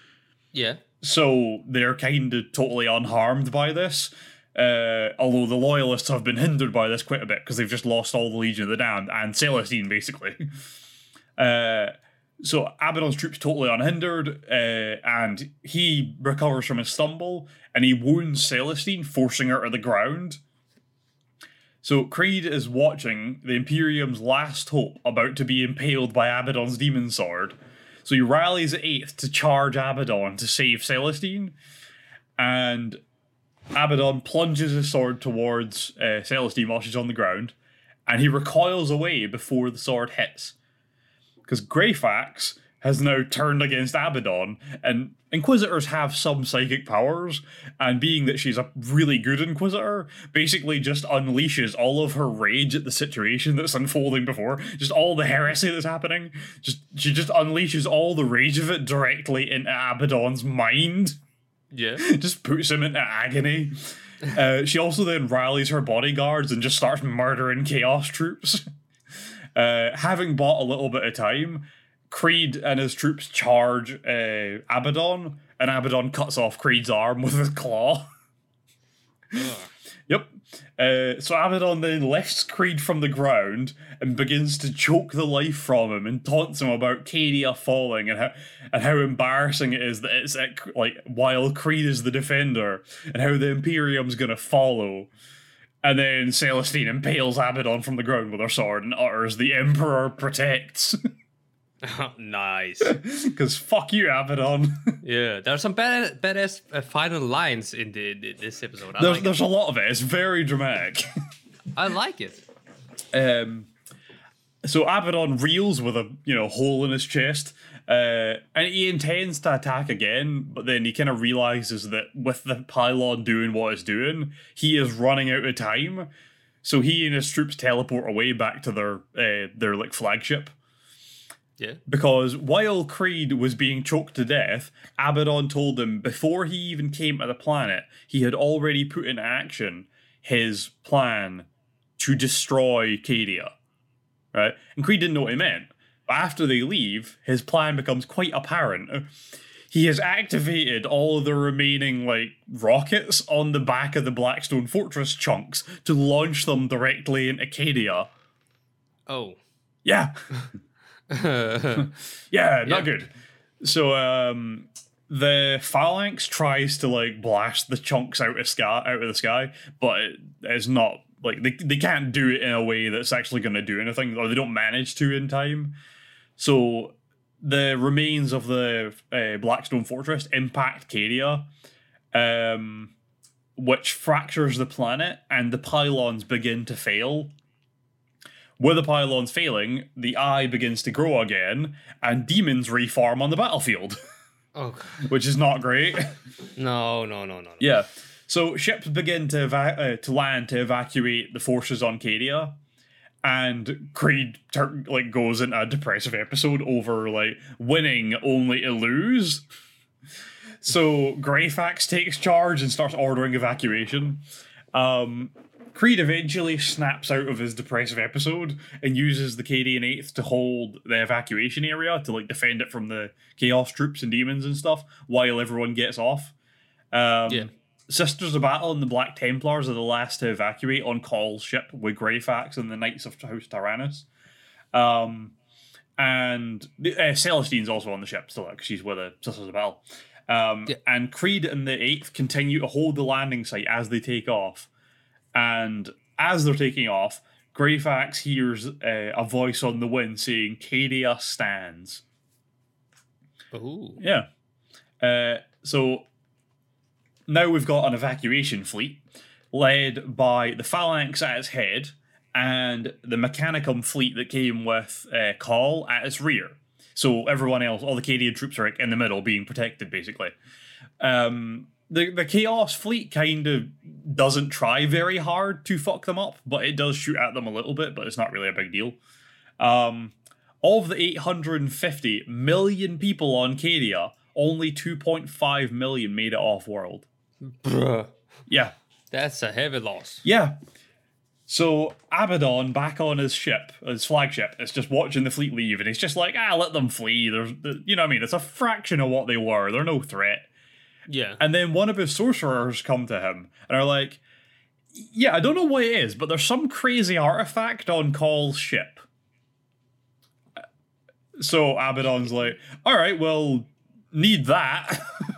yeah. so they're kind of totally unharmed by this. Uh, although the Loyalists have been hindered by this quite a bit because they've just lost all the Legion of the Damned and Celestine, basically. Uh, so Abaddon's troops totally unhindered, uh, and he recovers from his stumble, and he wounds Celestine, forcing her to the ground. So Creed is watching the Imperium's last hope about to be impaled by Abaddon's demon sword. So he rallies at eighth to charge Abaddon to save Celestine, and Abaddon plunges his sword towards uh, Celestine while she's on the ground, and he recoils away before the sword hits because Greyfax has now turned against Abaddon, and Inquisitors have some psychic powers, and being that she's a really good Inquisitor, basically just unleashes all of her rage at the situation that's unfolding before, just all the heresy that's happening. Just she just unleashes all the rage of it directly into Abaddon's mind Yeah. just puts him into agony. Uh, she also then rallies her bodyguards and just starts murdering chaos troops. Uh, having bought a little bit of time, Creed and his troops charge uh, Abaddon, and Abaddon cuts off Creed's arm with his claw. Yep. Uh, so Abaddon then lifts Creed from the ground and begins to choke the life from him and taunts him about Cadia falling and how and how embarrassing it is that it's at, like while Creed is the defender and how the Imperium's gonna follow. And then Celestine impales Abaddon from the ground with her sword and utters, "The Emperor protects." nice. Because fuck you, Abaddon. Yeah, there are some bad, badass uh, final lines in the, the- this episode. I there's like there's a lot of it. It's very dramatic. I like it. Um, so Abaddon reels with a you know hole in his chest, uh, and he intends to attack again, but then he kind of realizes that with the pylon doing what it's doing, he is running out of time. So he and his troops teleport away back to their uh, their like flagship. Yeah. Because while Creed was being choked to death, Abaddon told him before he even came to the planet, he had already put in action his plan to destroy Cadia. Right? And Creed didn't know what he meant. But after they leave, his plan becomes quite apparent. He has activated all of the remaining like rockets on the back of the Blackstone Fortress chunks to launch them directly into Cadia. Oh. Yeah. yeah, not Yeah. good. So um the phalanx tries to like blast the chunks out of sky out of the sky, but it, it's not like they, they can't do it in a way that's actually going to do anything, or they don't manage to in time. So the remains of the uh, Blackstone Fortress impact Cadia, um, which fractures the planet, and the pylons begin to fail. With the pylons failing, the eye begins to grow again, and demons reform on the battlefield, Oh. which is not great. No, no, no, no. no. yeah. So ships begin to eva- uh, to land to evacuate the forces on Cadia, and Creed like goes into a depressive episode over like winning only to lose. So Greyfax takes charge and starts ordering evacuation. Um, Creed eventually snaps out of his depressive episode and uses the Cadian Eighth to hold the evacuation area to like defend it from the Chaos troops and demons and stuff while everyone gets off. Um, Yeah. Sisters of Battle and the Black Templars are the last to evacuate on Cawl's ship with Greyfax and the Knights of House Tyrannus. Um, and uh, Celestine's also on the ship still because she's with the Sisters of Battle. Um, Yeah. And Creed and the Eighth continue to hold the landing site as they take off. And as they're taking off, Greyfax hears uh, a voice on the wind saying, Cadia stands. Ooh. Yeah. Uh, so now we've got an evacuation fleet led by the Phalanx at its head and the Mechanicum fleet that came with uh, Cawl at its rear. So everyone else, all the Cadian troops are in the middle, being protected basically. Um, the the Chaos fleet kind of doesn't try very hard to fuck them up, but it does shoot at them a little bit, but it's not really a big deal. Um, of the 850 million people on Cadia, only 2.5 million made it off world. Bruh. Yeah. That's a heavy loss. Yeah. So Abaddon back on his ship, his flagship, is just watching the fleet leave, and he's just like, ah, let them flee. There's, you know what I mean? It's a fraction of what they were. They're no threat. Yeah. And then one of his sorcerers come to him and are like, yeah, I don't know what it is, but there's some crazy artifact on Cawl's ship. So Abaddon's like, all right, well, need that.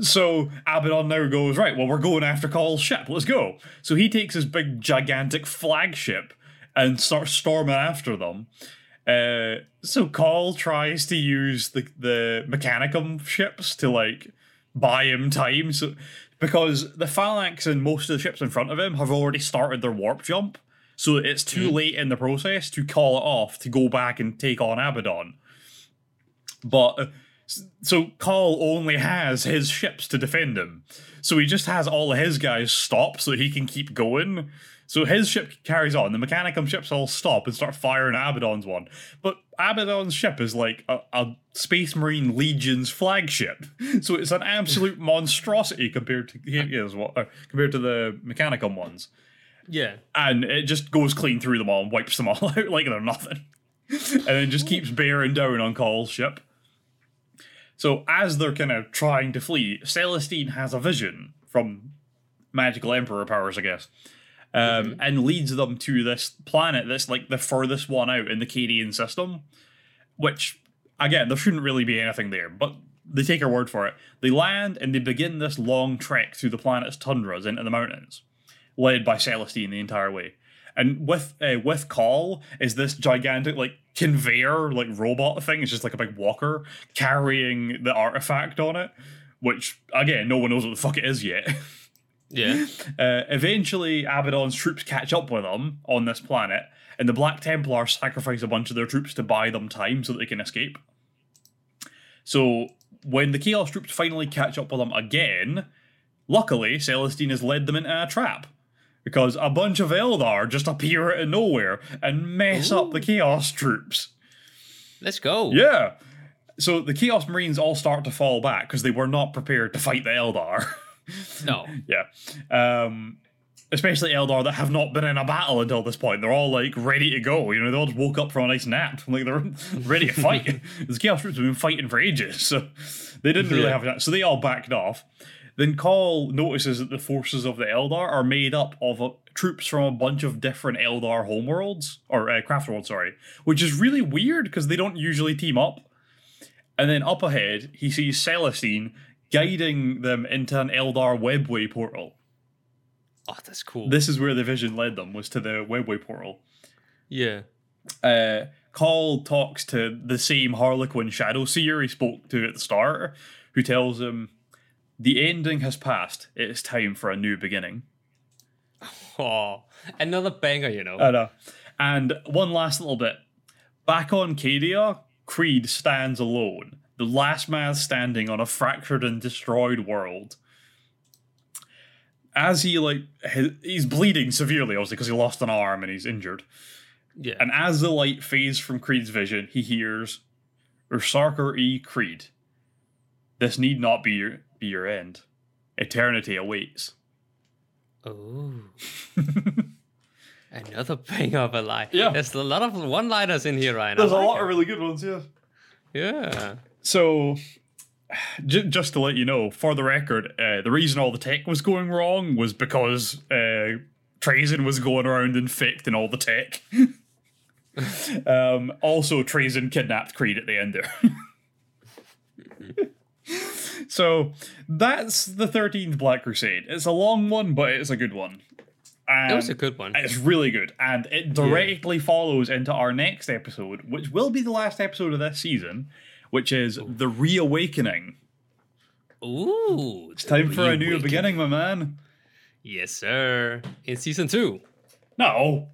so Abaddon now goes, right, well, we're going after Cawl's ship. Let's go. So he takes his big, gigantic flagship and starts storming after them. Uh, so Cawl tries to use the the Mechanicum ships to like buy him time, so because the Phalanx and most of the ships in front of him have already started their warp jump, so it's too late in the process to call it off to go back and take on Abaddon. But uh, so Cawl only has his ships to defend him, so he just has all of his guys stop so he can keep going. So his ship carries on. The Mechanicum ships all stop and start firing Abaddon's one. But Abaddon's ship is like a, a Space Marine Legion's flagship. So it's an absolute monstrosity compared to one- uh, compared to the Mechanicum ones. Yeah. And it just goes clean through them all and wipes them all out like they're nothing. and then just keeps bearing down on Cawl's ship. So as they're kind of trying to flee, Celestine has a vision from magical emperor powers, I guess, um, and leads them to this planet that's like the furthest one out in the Cadian system. Which, again, there shouldn't really be anything there, but they take her word for it. They land and they begin this long trek through the planet's tundras into the mountains, led by Celestine the entire way. And with uh, with Cawl is this gigantic like conveyor like robot thing. It's just like a big walker carrying the artifact on it, which again no one knows what the fuck it is yet. Yeah. Uh, eventually, Abaddon's troops catch up with them on this planet, and the Black Templars sacrifice a bunch of their troops to buy them time so that they can escape. So, when the Chaos troops finally catch up with them again, luckily, Celestine has led them into a trap. Because a bunch of Eldar just appear out of nowhere and mess up the Chaos troops. Let's go. Yeah. So the Chaos Marines all start to fall back because they were not prepared to fight the Eldar. No. yeah. Um, especially Eldar that have not been in a battle until this point. They're all like ready to go. You know, they all just woke up from a nice nap. Like they're ready to fight. the Chaos Troops have been fighting for ages, so they didn't really Yeah. have that. So they all backed off. Then Cawl notices that the forces of the Eldar are made up of troops from a bunch of different Eldar homeworlds, or uh, craft worlds, sorry, which is really weird because they don't usually team up. And then up ahead, he sees Celestine guiding them into an Eldar webway portal. Oh, that's cool. This is where the vision led them, was to the webway portal. yeah. Uh, Cawl talks to the same Harlequin Shadow Seer he spoke to at the start, who tells him, The ending has passed. It is time for a new beginning. Oh, another banger, you know. I know. And one last little bit. Back on Cadia, Creed stands alone, the last man standing on a fractured and destroyed world. As he like he- he's bleeding severely, obviously, because he lost an arm and he's injured. yeah. And as the light fades from Creed's vision, he hears Ursarkar E. Creed. This need not be your be your end. Eternity awaits. oh. Another banger of a lie. Yeah. There's a lot of one-liners in here, Ryan. I There's a like lot it. of really good ones, yeah. Yeah. So, j- just to let you know, for the record, uh, the reason all the tech was going wrong was because uh, Trazyn was going around infecting all the tech. um, also, Trazyn kidnapped Creed at the end there. so, that's the 13th Black Crusade. It's a long one, but it's a good one. That was a good one. it's really good, and it directly follows into our next episode, which will be the last episode of this season, which is the reawakening. Ooh. It's time for a new beginning, my man. Yes, sir. In season two. No,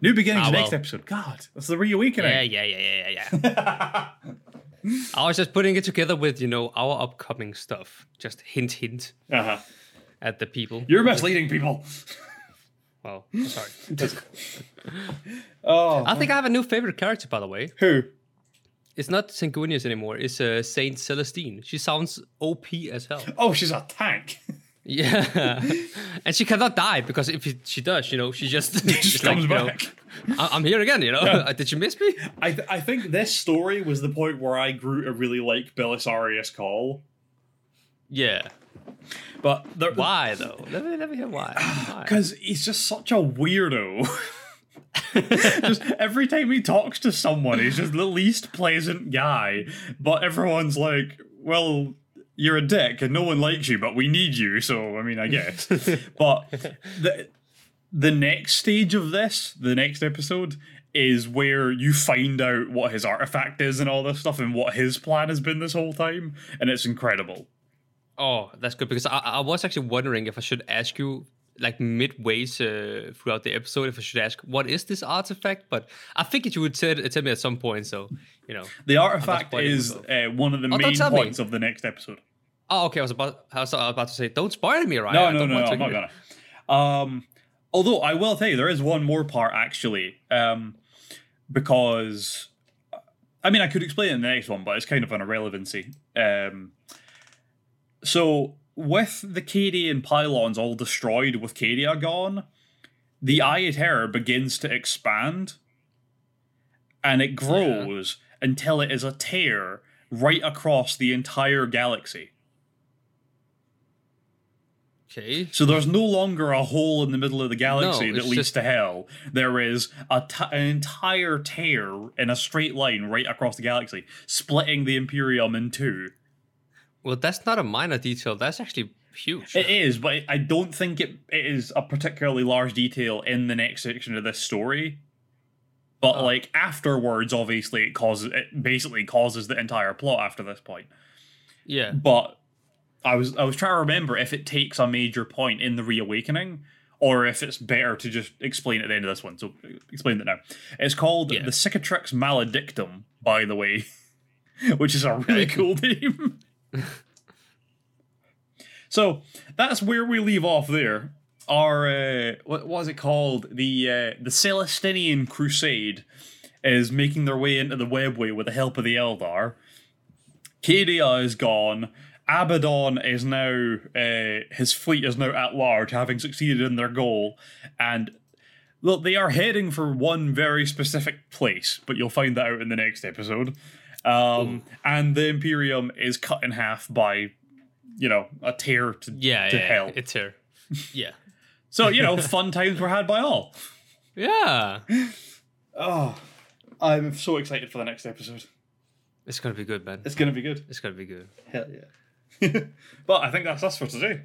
new beginning's Ah, next episode. God, that's the reawakening. Yeah, yeah, yeah, yeah, yeah, yeah. I was just putting it together with, you know, our upcoming stuff. Just hint, hint Uh-huh. at the people. You're misleading people. Well, sorry. Oh, I think I have a new favorite character, by the way. who? It's not Sanguinius anymore. It's uh, Saint Celestine. She sounds OP as hell. Oh, she's a tank. Yeah, and she cannot die because if she, does, you know, she just, She like, comes know, back. I- I'm here again. You know, did you miss me? I, th- I think this story was the point where I grew to really like Belisarius Cawl. Yeah. But there, Why though? Let me let me hear why. Why? Because he's just such a weirdo. just every time he talks to someone, he's just the least pleasant guy. But everyone's like, well, you're a dick and no one likes you, but we need you. So, I mean, I guess. but the, the next stage of this, the next episode, is where you find out what his artifact is and all this stuff and what his plan has been this whole time. And it's incredible. Oh, that's good because I, I was actually wondering if I should ask you like midway uh, throughout the episode if I should ask what is this artifact, but I figured you would tell, tell me at some point. So you know. The artifact is uh, one of the Oh, main tell me. points of the next episode. Oh, okay. I was about I was about to say don't spoil me, right? No, I no, don't no, want no, to I'm not gonna. Um, although I will tell you, there is one more part actually, um, because I mean I could explain it in the next one, but it's kind of an irrelevancy. Um, so with the Cadian pylons all destroyed, with Cadia gone, the Eye of Terror begins to expand, and it grows until it is a tear right across the entire galaxy. Okay. So there's no longer a hole in the middle of the galaxy No, that leads just- to hell. There is a t- an entire tear in a straight line right across the galaxy, splitting the Imperium in two. Well, that's not a minor detail. That's actually huge. It is, but I don't think it, it is a particularly large detail in the next section of this story. But Oh. like afterwards, obviously, it causes it basically causes the entire plot after this point. yeah. but I was I was trying to remember if it takes a major point in the reawakening or if it's better to just explain at the end of this one. So explain it now. It's called Yeah. the Cicatrix Maledictum, by the way, which is a really cool name. so that's where we leave off there. Our uh, what was it called? The uh, the Celestinian Crusade is making their way into the webway with the help of the Eldar. Cadia is gone. Abaddon is now uh, his fleet is now at large, having succeeded in their goal, and look, they are heading for one very specific place, but you'll find that out in the next episode. Um, and the Imperium is cut in half by, you know, a tear to, Yeah, to yeah, hell. it's here. Yeah. So you know, fun times were had by all. Yeah. Oh, I'm so excited for the next episode. It's gonna be good, man. It's gonna be good. It's gonna be good. Hell yeah. but I think that's us for today.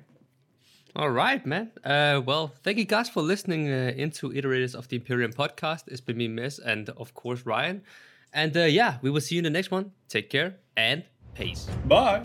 All right, man. Uh, well, thank you guys for listening uh, into Iterators of the Imperium podcast. It's been me, Mez, and of course Ryan. And uh, yeah, we will see you in the next one. Take care and peace. Bye.